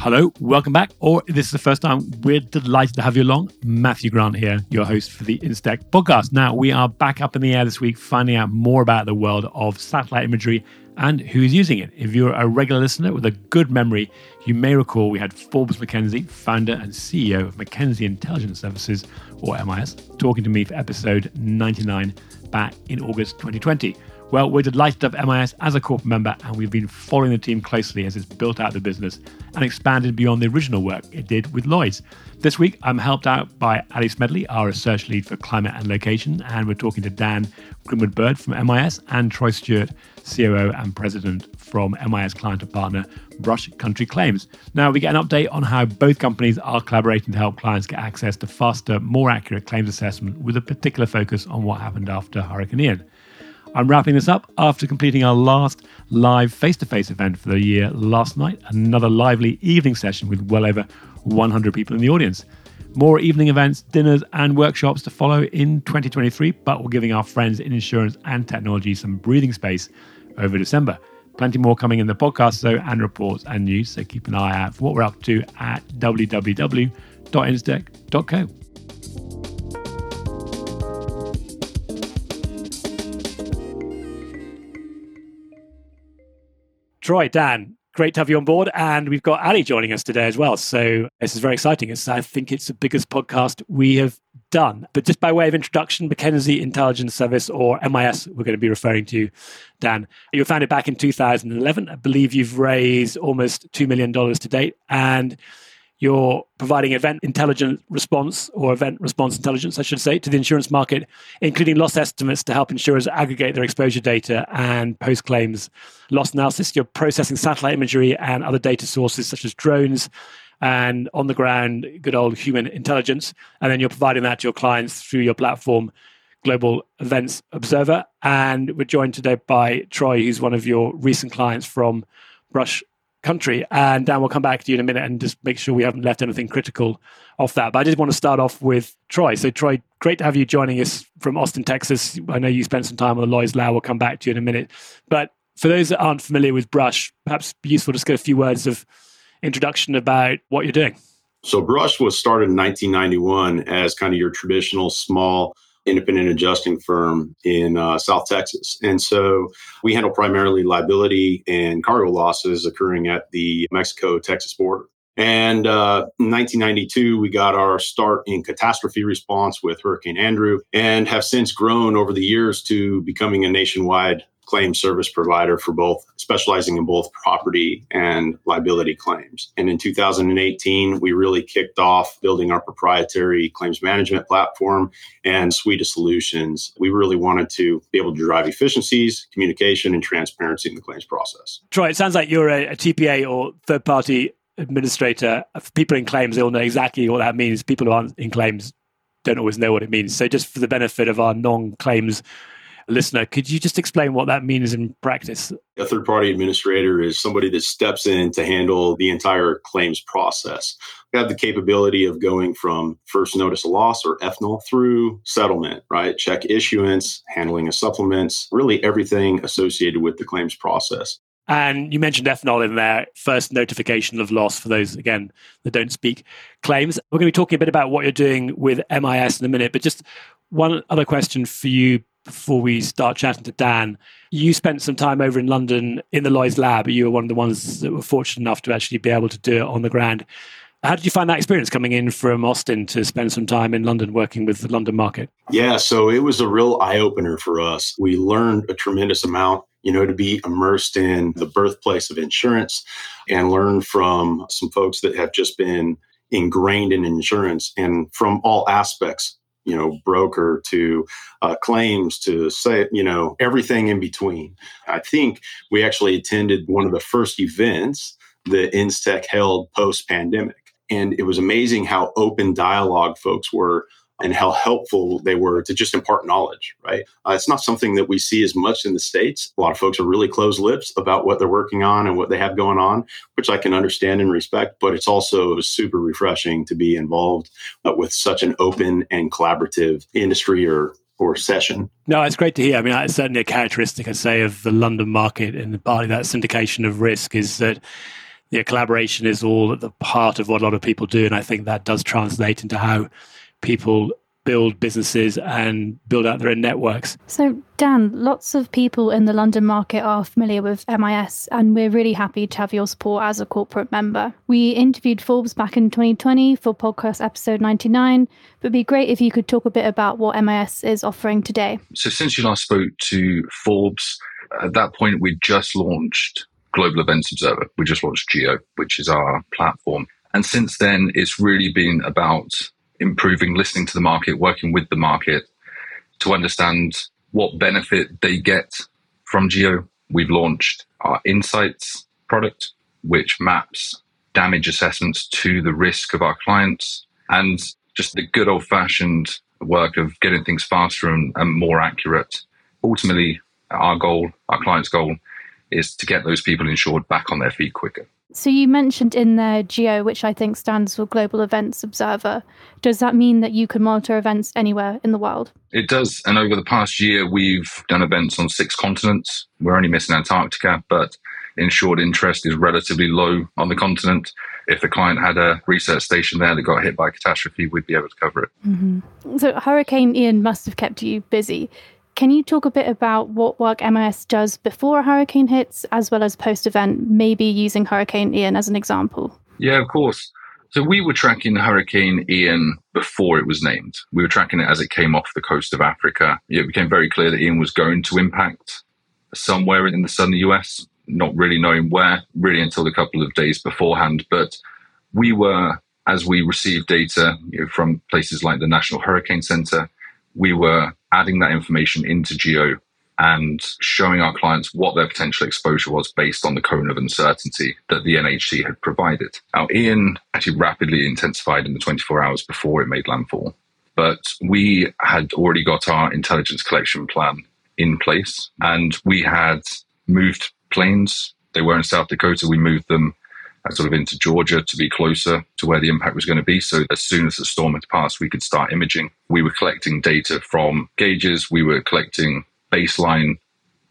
Hello, welcome back. Or this is the first time, we're delighted to have you along. Matthew Grant here, your host for the Instech podcast. Now, we are back up in the air this week, finding out more about the world of satellite imagery and who's using it. If you're a regular listener with a good memory, you may recall we had Forbes McKenzie, founder and CEO of McKenzie Intelligence Services, or MIS, talking to me for episode 99 back in August 2020. Well, we're delighted to have MIS as a corporate member, and we've been following the team closely as it's built out the business and expanded beyond the original work it did with Lloyds. This week, I'm helped out by Ali Smedley, our research lead for climate and location, and we're talking to Dan Grimwood Bird from MIS and Troy Stewart, COO and president from MIS client and partner Brush Country Claims. Now, we get an update on how both companies are collaborating to help clients get access to faster, more accurate claims assessment with a particular focus on what happened after Hurricane Ian. I'm wrapping this up after completing our last live face to face event for the year last night, another lively evening session with well over 100 people in the audience. More evening events, dinners, and workshops to follow in 2023, but we're giving our friends in insurance and technology some breathing space over December. Plenty more coming in the podcast, so and reports and news. So keep an eye out for what we're up to at www.instech.co. Troy, Dan, great to have you on board. And we've got Ali joining us today as well. So this is very exciting. It's, I think it's the biggest podcast we have done. But just by way of introduction, McKenzie Intelligence Service, or MIS, we're going to be referring to, Dan. You were founded back in 2011. I believe you've raised almost $2 million to date. And you're providing event intelligence response or event response intelligence, I should say, to the insurance market, including loss estimates to help insurers aggregate their exposure data and post claims loss analysis. You're processing satellite imagery and other data sources such as drones and on the ground, good old human intelligence. And then you're providing that to your clients through your platform, Global Events Observer. And we're joined today by Troy, who's one of your recent clients from Brush country. And Dan, we'll come back to you in a minute and just make sure we haven't left anything critical off that. But I just want to start off with Troy. So, Troy, great to have you joining us from Austin, Texas. I know you spent some time on the Lloyd's Lab. We'll come back to you in a minute. But for those that aren't familiar with Brush, perhaps useful to just get a few words of introduction about what you're doing. So, Brush was started in 1991 as kind of your traditional small independent adjusting firm in uh, South Texas. And so we handle primarily liability and cargo losses occurring at the Mexico Texas border. And uh, in 1992, we got our start in catastrophe response with Hurricane Andrew and have since grown over the years to becoming a nationwide claim service provider for both specializing in both property and liability claims. And in 2018, we really kicked off building our proprietary claims management platform and suite of solutions. We really wanted to be able to drive efficiencies, communication, and transparency in the claims process. Troy, it sounds like you're a, a TPA or third party administrator. People in claims, they all know exactly what that means. People who aren't in claims don't always know what it means. So, just for the benefit of our non claims listener. Could you just explain what that means in practice? A third party administrator is somebody that steps in to handle the entire claims process. We have the capability of going from first notice of loss or FNOL through settlement, right? Check issuance, handling of supplements, really everything associated with the claims process. And you mentioned FNOL in there, first notification of loss for those, again, that don't speak claims. We're going to be talking a bit about what you're doing with MIS in a minute, but just one other question for you before we start chatting to Dan. You spent some time over in London in the Lloyd's lab. You were one of the ones that were fortunate enough to actually be able to do it on the ground. How did you find that experience coming in from Austin to spend some time in London working with the London market? Yeah, so it was a real eye opener for us. We learned a tremendous amount, you know, to be immersed in the birthplace of insurance and learn from some folks that have just been ingrained in insurance and from all aspects you know broker to uh, claims to say you know everything in between. I think we actually attended one of the first events that instech held post pandemic and it was amazing how open dialogue folks were and how helpful they were to just impart knowledge, right? Uh, it's not something that we see as much in the States. A lot of folks are really closed lips about what they're working on and what they have going on, which I can understand and respect, but it's also super refreshing to be involved uh, with such an open and collaborative industry or or session. No, it's great to hear. I mean, it's certainly a characteristic, I'd say, of the London market and partly that syndication of risk is that yeah, collaboration is all at the heart of what a lot of people do. And I think that does translate into how people build businesses and build out their own networks. So, Dan, lots of people in the London market are familiar with MIS, and we're really happy to have your support as a corporate member. We interviewed Forbes back in 2020 for podcast episode 99, but it'd be great if you could talk a bit about what MIS is offering today. So, since you last spoke to Forbes, at that point, we just launched Global Events Observer. We just launched Geo, which is our platform. And since then, it's really been about improving, listening to the market, working with the market to understand what benefit they get from Geo. We've launched our Insights product, which maps damage assessments to the risk of our clients and just the good old fashioned work of getting things faster and, and more accurate. Ultimately, our goal, our client's goal, is to get those people insured back on their feet quicker. So you mentioned in there GEO, which I think stands for Global Events Observer. Does that mean that you can monitor events anywhere in the world? It does. And over the past year, we've done events on six continents. We're only missing Antarctica, but insured interest is relatively low on the continent. If a client had a research station there that got hit by a catastrophe, we'd be able to cover it. Mm-hmm. So Hurricane Ian must have kept you busy. Can you talk a bit about what work MIS does before a hurricane hits, as well as post event, maybe using Hurricane Ian as an example? Yeah, of course. So we were tracking Hurricane Ian before it was named. We were tracking it as it came off the coast of Africa. It became very clear that Ian was going to impact somewhere in the southern US, not really knowing where, really until a couple of days beforehand. But we were, as we received data you know, from places like the National Hurricane Center, we were adding that information into Geo and showing our clients what their potential exposure was based on the cone of uncertainty that the NHC had provided. Now, Ian actually rapidly intensified in the 24 hours before it made landfall, but we had already got our intelligence collection plan in place and we had moved planes. They were in South Dakota. We moved them Uh, sort of into Georgia to be closer to where the impact was going to be. So as soon as the storm had passed, we could start imaging. We were collecting data from gauges. We were collecting baseline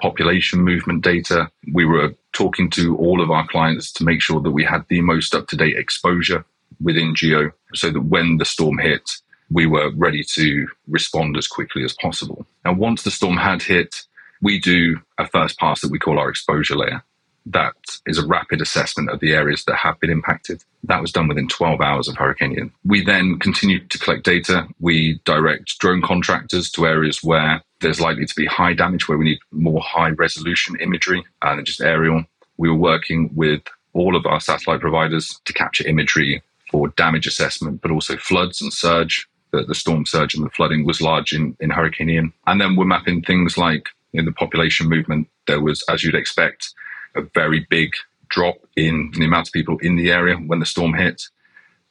population movement data. We were talking to all of our clients to make sure that we had the most up to date exposure within Geo so that when the storm hit, we were ready to respond as quickly as possible. And once the storm had hit, we do a first pass that we call our exposure layer that is a rapid assessment of the areas that have been impacted. That was done within 12 hours of Hurricane Ian. We then continued to collect data. We direct drone contractors to areas where there's likely to be high damage, where we need more high resolution imagery uh, than just aerial. We were working with all of our satellite providers to capture imagery for damage assessment, but also floods and surge. The, the storm surge and the flooding was large in, in Hurricane Ian. And then we're mapping things like in the population movement. There was, as you'd expect, a very big drop in the amount of people in the area when the storm hit.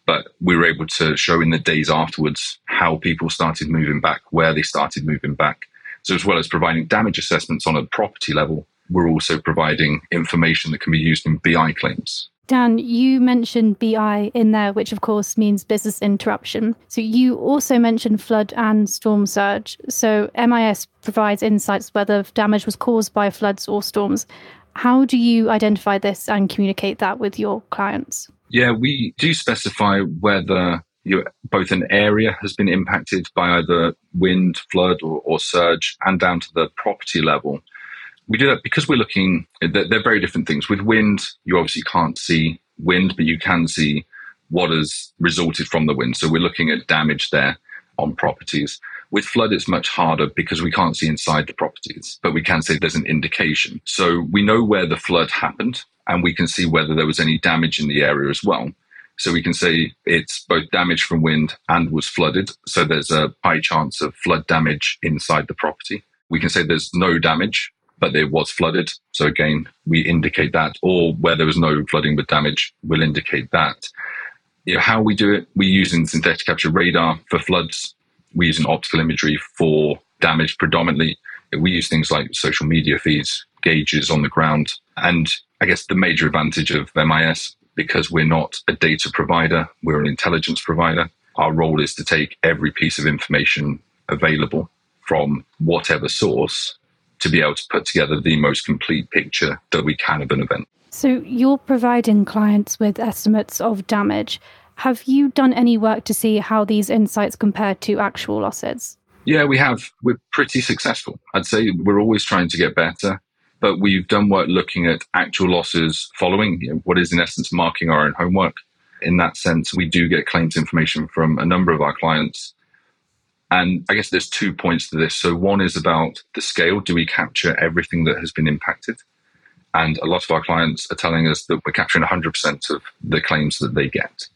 But we were able to show in the days afterwards how people started moving back, where they started moving back. So, as well as providing damage assessments on a property level, we're also providing information that can be used in BI claims. Dan, you mentioned BI in there, which of course means business interruption. So you also mentioned flood and storm surge. So MIS provides insights whether damage was caused by floods or storms. How do you identify this and communicate that with your clients? Yeah, we do specify whether both an area has been impacted by either wind, flood, or, or, surge, and down to the property level. We do that because we're looking, they're, they're very different things. With wind, you obviously can't see wind, but you can see what has resulted from the wind. So we're looking at damage there on properties. With flood, it's much harder because we can't see inside the properties, but we can say there's an indication. So we know where the flood happened and we can see whether there was any damage in the area as well. So we can say it's both damage from wind and was flooded. So there's a high chance of flood damage inside the property. We can say there's no damage, but it was flooded. So again, we indicate that. Or where there was no flooding but damage, we'll indicate that. You know, how we do it, we use in synthetic aperture radar for floods we use an optical imagery for damage predominantly. We use things like social media feeds, gauges on the ground. And I guess the major advantage of MIS, because we're not a data provider, we're an intelligence provider. Our role is to take every piece of information available from whatever source to be able to put together the most complete picture that we can of an event. So you're providing clients with estimates of damage. Have you done any work to see how these insights compare to actual losses? Yeah, we have. We're pretty successful. I'd say we're always trying to get better, but we've done work looking at actual losses following you know, what is, in essence, marking our own homework. In that sense, we do get claims information from a number of our clients. And I guess there's two points to this. So, one is about the scale. Do we capture everything that has been impacted? And a lot of our clients are telling us that we're capturing 100% of the claims that they get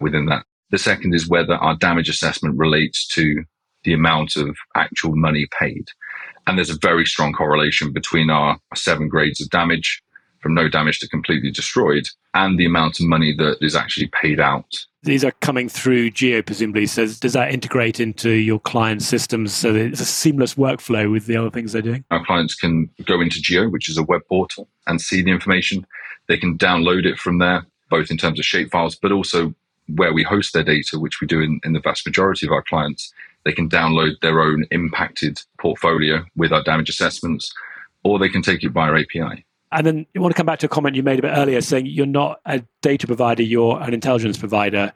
within that. The second is whether our damage assessment relates to the amount of actual money paid. And there's a very strong correlation between our seven grades of damage from no damage to completely destroyed and the amount of money that is actually paid out. These are coming through Geo, presumably. So, does that integrate into your client systems so that it's a seamless workflow with the other things they're doing? Our clients can go into Geo, which is a web portal, and see the information. They can download it from there, both in terms of shape files, but also where we host their data, which we do in, in the vast majority of our clients. They can download their own impacted portfolio with our damage assessments, or they can take it via API. And then you want to come back to a comment you made a bit earlier saying you're not a data provider, you're an intelligence provider.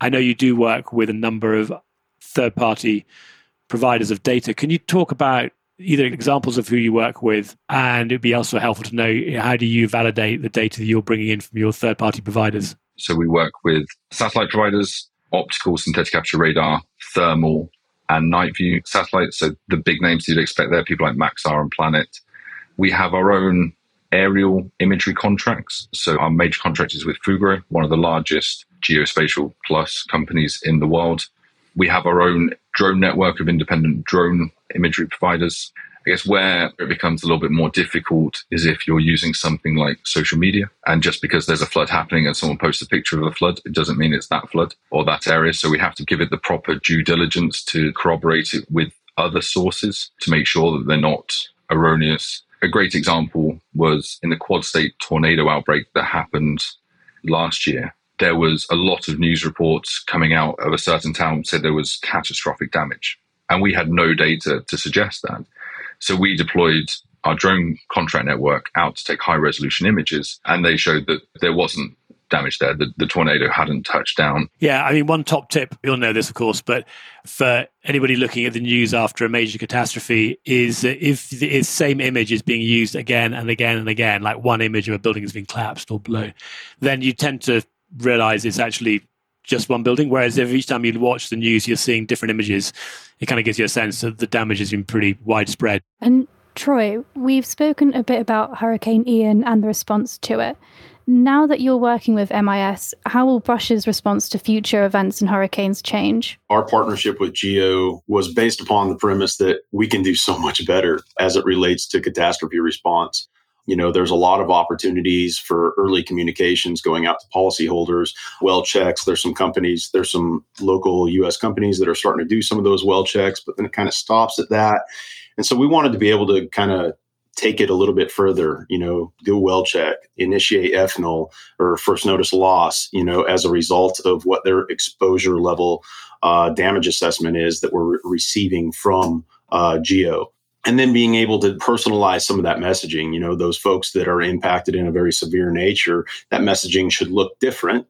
I know you do work with a number of third party providers of data. Can you talk about either examples of who you work with and it'd be also helpful to know how do you validate the data that you're bringing in from your third party providers? So we work with satellite providers, optical, synthetic aperture radar, thermal, and night view satellites. So the big names you'd expect there, people like Maxar and Planet. We have our own aerial imagery contracts. So our major contract is with Fugro, one of the largest geospatial plus companies in the world. We have our own drone network of independent drone imagery providers. I guess where it becomes a little bit more difficult is if you're using something like social media. And just because there's a flood happening and someone posts a picture of a flood, it doesn't mean it's that flood or that area. So we have to give it the proper due diligence to corroborate it with other sources to make sure that they're not erroneous. A great example was in the quad state tornado outbreak that happened last year. There was a lot of news reports coming out of a certain town said there was catastrophic damage. And we had no data to suggest that. So we deployed our drone contract network out to take high resolution images, and they showed that there wasn't damage there. The, the, tornado hadn't touched down. Yeah, I mean, one top tip, you'll know this, of course, but for anybody looking at the news after a major catastrophe, is if the same image is being used again and again and again, like one image of a building has been collapsed or blown, then you tend to realize it's actually just one building. Whereas if each time you watch the news, you're seeing different images, it kind of gives you a sense that the damage has been pretty widespread. And Troy, we've spoken a bit about Hurricane Ian and the response to it. Now that you're working with MIS, how will Brush's response to future events and hurricanes change? Our partnership with GEO was based upon the premise that we can do so much better as it relates to catastrophe response you know there's a lot of opportunities for early communications going out to policyholders well checks. There's some companies there's some local us companies that are starting to do some of those well checks but then it kind of stops at that. And so we wanted to be able to kind of take it a little bit further you know do a well check initiate FNOL or first notice loss you know as a result of what their exposure level uh, damage assessment is that we're re- receiving from uh, geo and then being able to personalize some of that messaging you know those folks that are impacted in a very severe nature that messaging should look different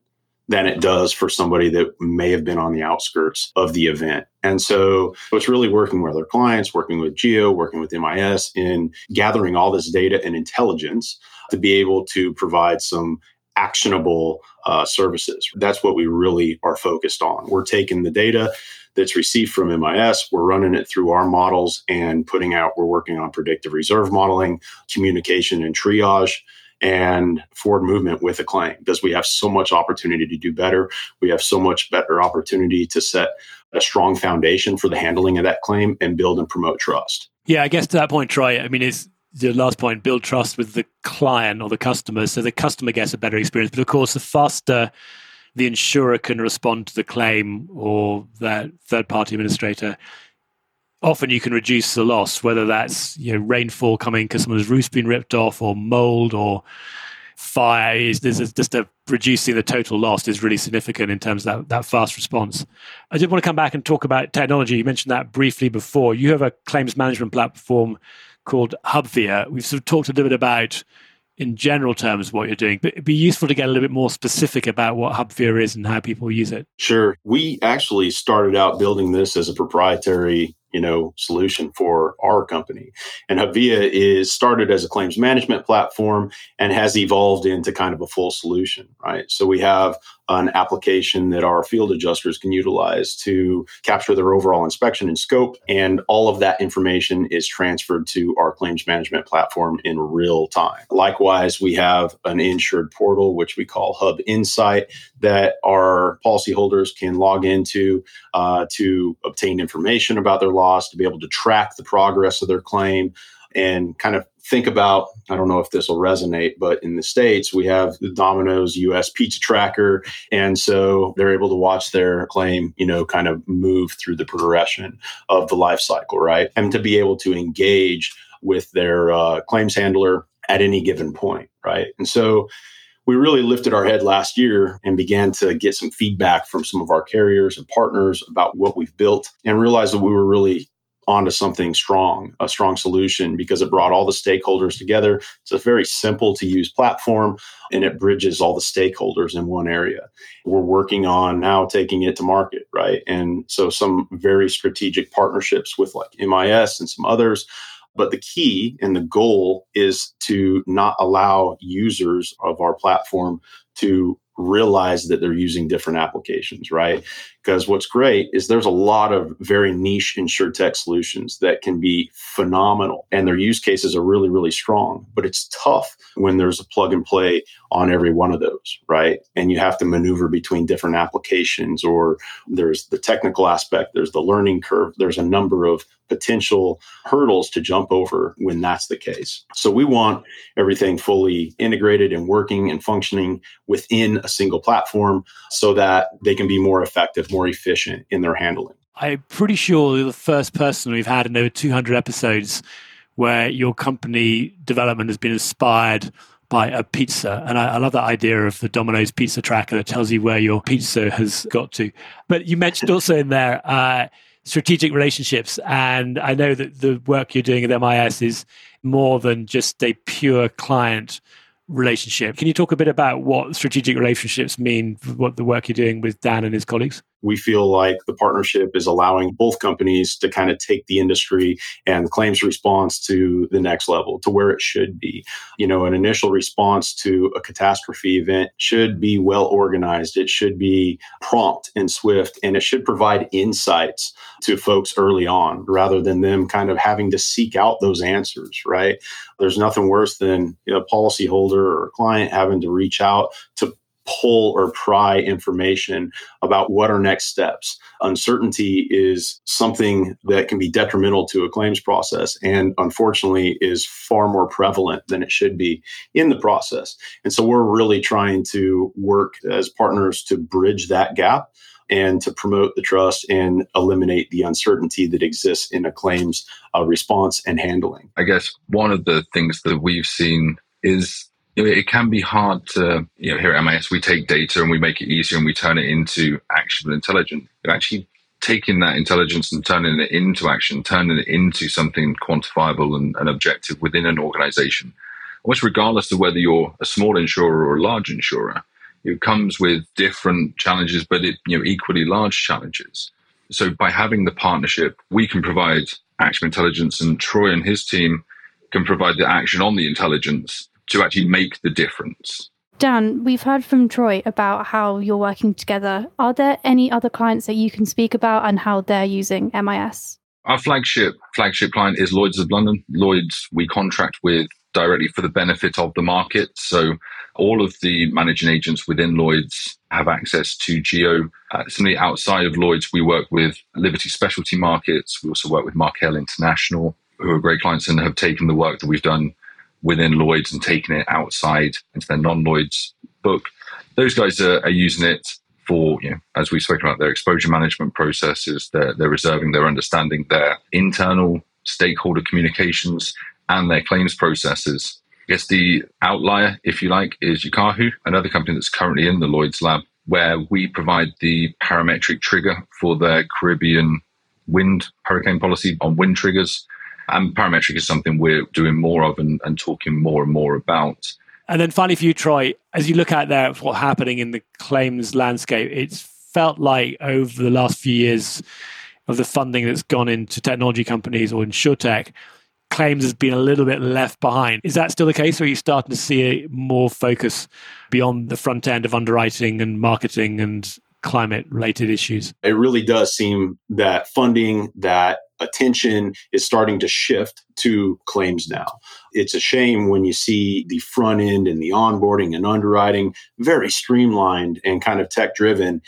than it does for somebody that may have been on the outskirts of the event. And so it's really working with our clients working with geo working with mis in gathering all this data and intelligence to be able to provide some actionable uh, services. That's what we really are focused on. We're taking the data that's received from MIS. We're running it through our models and putting out, we're working on predictive reserve modeling, communication and triage, and forward movement with a claim because we have so much opportunity to do better. We have so much better opportunity to set a strong foundation for the handling of that claim and build and promote trust. Yeah, I guess to that point, Troy, I mean, it's the last point build trust with the client or the customer so the customer gets a better experience. But of course, the faster the insurer can respond to the claim or that third party administrator. Often you can reduce the loss whether that's you know rainfall coming because someone's roof's been ripped off or mold or fire. Is just a reducing the total loss is really significant in terms of that, that fast response. I did want to come back and talk about technology. You mentioned that briefly before. You have a claims management platform called hubvia. We've sort of talked a little bit about in general terms what you're doing, but it'd be useful to get a little bit more specific about what HubVia is and how people use it. Sure. We actually started out building this as a proprietary you know solution for our company and HubVia is started as a claims management platform and has evolved into kind of a full solution right so we have an application that our field adjusters can utilize to capture their overall inspection and scope. And all of that information is transferred to our claims management platform in real time. Likewise, we have an insured portal, which we call Hub Insight, that our policyholders can log into uh, to obtain information about their loss, to be able to track the progress of their claim, and kind of think about i don't know if this will resonate but in the states we have the domino's us pizza tracker. And so they're able to watch their claim you know kind of move through the progression of the life cycle right? And to be able to engage with their uh, claims handler at any given point right? And so we really lifted our head last year and began to get some feedback from some of our carriers and partners about what we've built and realized that we were really onto something strong, a strong solution, because it brought all the stakeholders together. It's a very simple to use platform and it bridges all the stakeholders in one area. We're working on now taking it to market, right? And so some very strategic partnerships with like MIS and some others. But the key and the goal is to not allow users of our platform to realize that they're using different applications, right? Because what's great is there's a lot of very niche insurtech solutions that can be phenomenal and their use cases are really, really strong. But it's tough when there's a plug and play on every one of those, right? And you have to maneuver between different applications, or there's the technical aspect, there's the learning curve, there's a number of potential hurdles to jump over when that's the case. So we want everything fully integrated and working and functioning within a single platform so that they can be more effective, more efficient in their handling. I'm pretty sure you're the first person we've had in over 200 episodes where your company development has been inspired by a pizza. And I, I, love that idea of the Domino's pizza tracker that tells you where your pizza has got to. But you mentioned also in there uh, strategic relationships. And I know that the work you're doing at MIS is more than just a pure client relationship. Can you talk a bit about what strategic relationships mean, what the work you're doing with Dan and his colleagues? We feel like the partnership is allowing both companies to kind of take the industry and claims response to the next level, to where it should be. You know, an initial response to a catastrophe event should be well organized, it should be prompt and swift, and it should provide insights to folks early on rather than them kind of having to seek out those answers, right? There's nothing worse than a policyholder or a client having to reach out to pull or pry information about what are next steps. Uncertainty is something that can be detrimental to a claims process and unfortunately is far more prevalent than it should be in the process. And so we're really trying to work as partners to bridge that gap and to promote the trust and eliminate the uncertainty that exists in a claims uh, response and handling. I guess one of the things that we've seen is it can be hard to, you know, here at MIS, we take data and we make it easier and we turn it into actionable intelligence. But actually taking that intelligence and turning it into action, turning it into something quantifiable and, and objective within an organization, almost regardless of whether you're a small insurer or a large insurer, it comes with different challenges, but it, you know, equally large challenges. So by having the partnership, we can provide action intelligence and Troy and his team can provide the action on the intelligence to actually make the difference. Dan, we've heard from Troy about how you're working together. Are there any other clients that you can speak about and how they're using MIS? Our flagship flagship client is Lloyd's of London. Lloyd's we contract with directly for the benefit of the market. So all of the managing agents within Lloyd's have access to Geo. Uh, similarly, outside of Lloyd's, we work with Liberty Specialty Markets. We also work with Markel International, who are great clients and have taken the work that we've done within Lloyd's and taking it outside into their non-Lloyd's book. Those guys are, are using it for, you know, as we've spoken about, their exposure management processes. They're, they're reserving their understanding, their internal stakeholder communications, and their claims processes. I guess the outlier, if you like, is Yokahu, another company that's currently in the Lloyd's lab, where we provide the parametric trigger for their Caribbean wind hurricane policy on wind triggers. And parametric is something we're doing more of and, and talking more and more about. And then finally for you, Troy, as you look out there at what's happening in the claims landscape, it's felt like over the last few years of the funding that's gone into technology companies or insurtech, claims has been a little bit left behind. Is that still the case, or are you starting to see more focus beyond the front end of underwriting and marketing and climate related issues? It really does seem that funding, that attention is starting to shift to claims now. It's a shame when you see the front end and the onboarding and underwriting very streamlined and kind of tech driven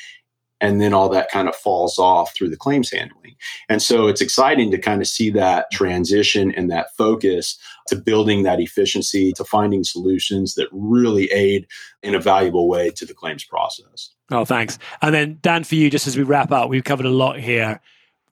and then all that kind of falls off through the claims handling. And so it's exciting to kind of see that transition and that focus to building that efficiency, to finding solutions that really aid in a valuable way to the claims process. Oh, thanks. And then, Dan, for you, just as we wrap up, we've covered a lot here.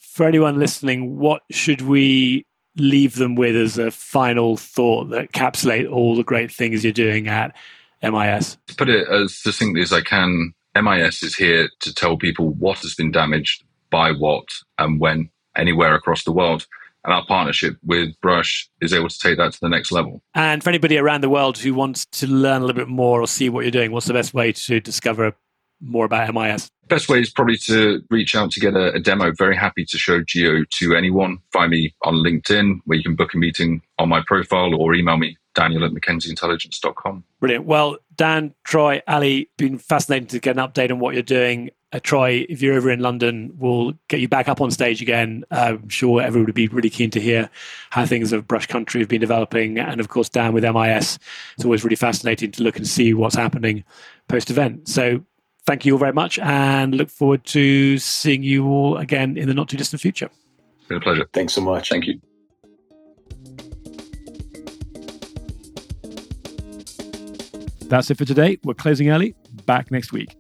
For anyone listening, what should we leave them with as a final thought that encapsulate all the great things you're doing at MIS? To put it as succinctly as I can, MIS is here to tell people what has been damaged, by what, and when, anywhere across the world. And our partnership with Brush is able to take that to the next level. And for anybody around the world who wants to learn a little bit more or see what you're doing, what's the best way to discover more about MIS? Best way is probably to reach out to get a, a, demo. Very happy to show Geo to anyone. Find me on LinkedIn where you can book a meeting on my profile or email me, daniel at mckenzieintelligence.com. Brilliant. Well, Dan, Troy, Ali, been fascinating to get an update on what you're doing. Uh, Troy, if you're over in London, we'll get you back up on stage again. Uh, I'm sure everyone would be really keen to hear how things of Brush Country have been developing. And of course, Dan with MIS, it's always really fascinating to look and see what's happening post event. So thank you all very much and look forward to seeing you all again in the not too distant future. Been a pleasure. Thanks so much. Thank you. That's it for today. We're closing early. Back next week.